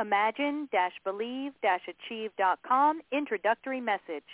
Imagine-believe-achieve.com introductory message.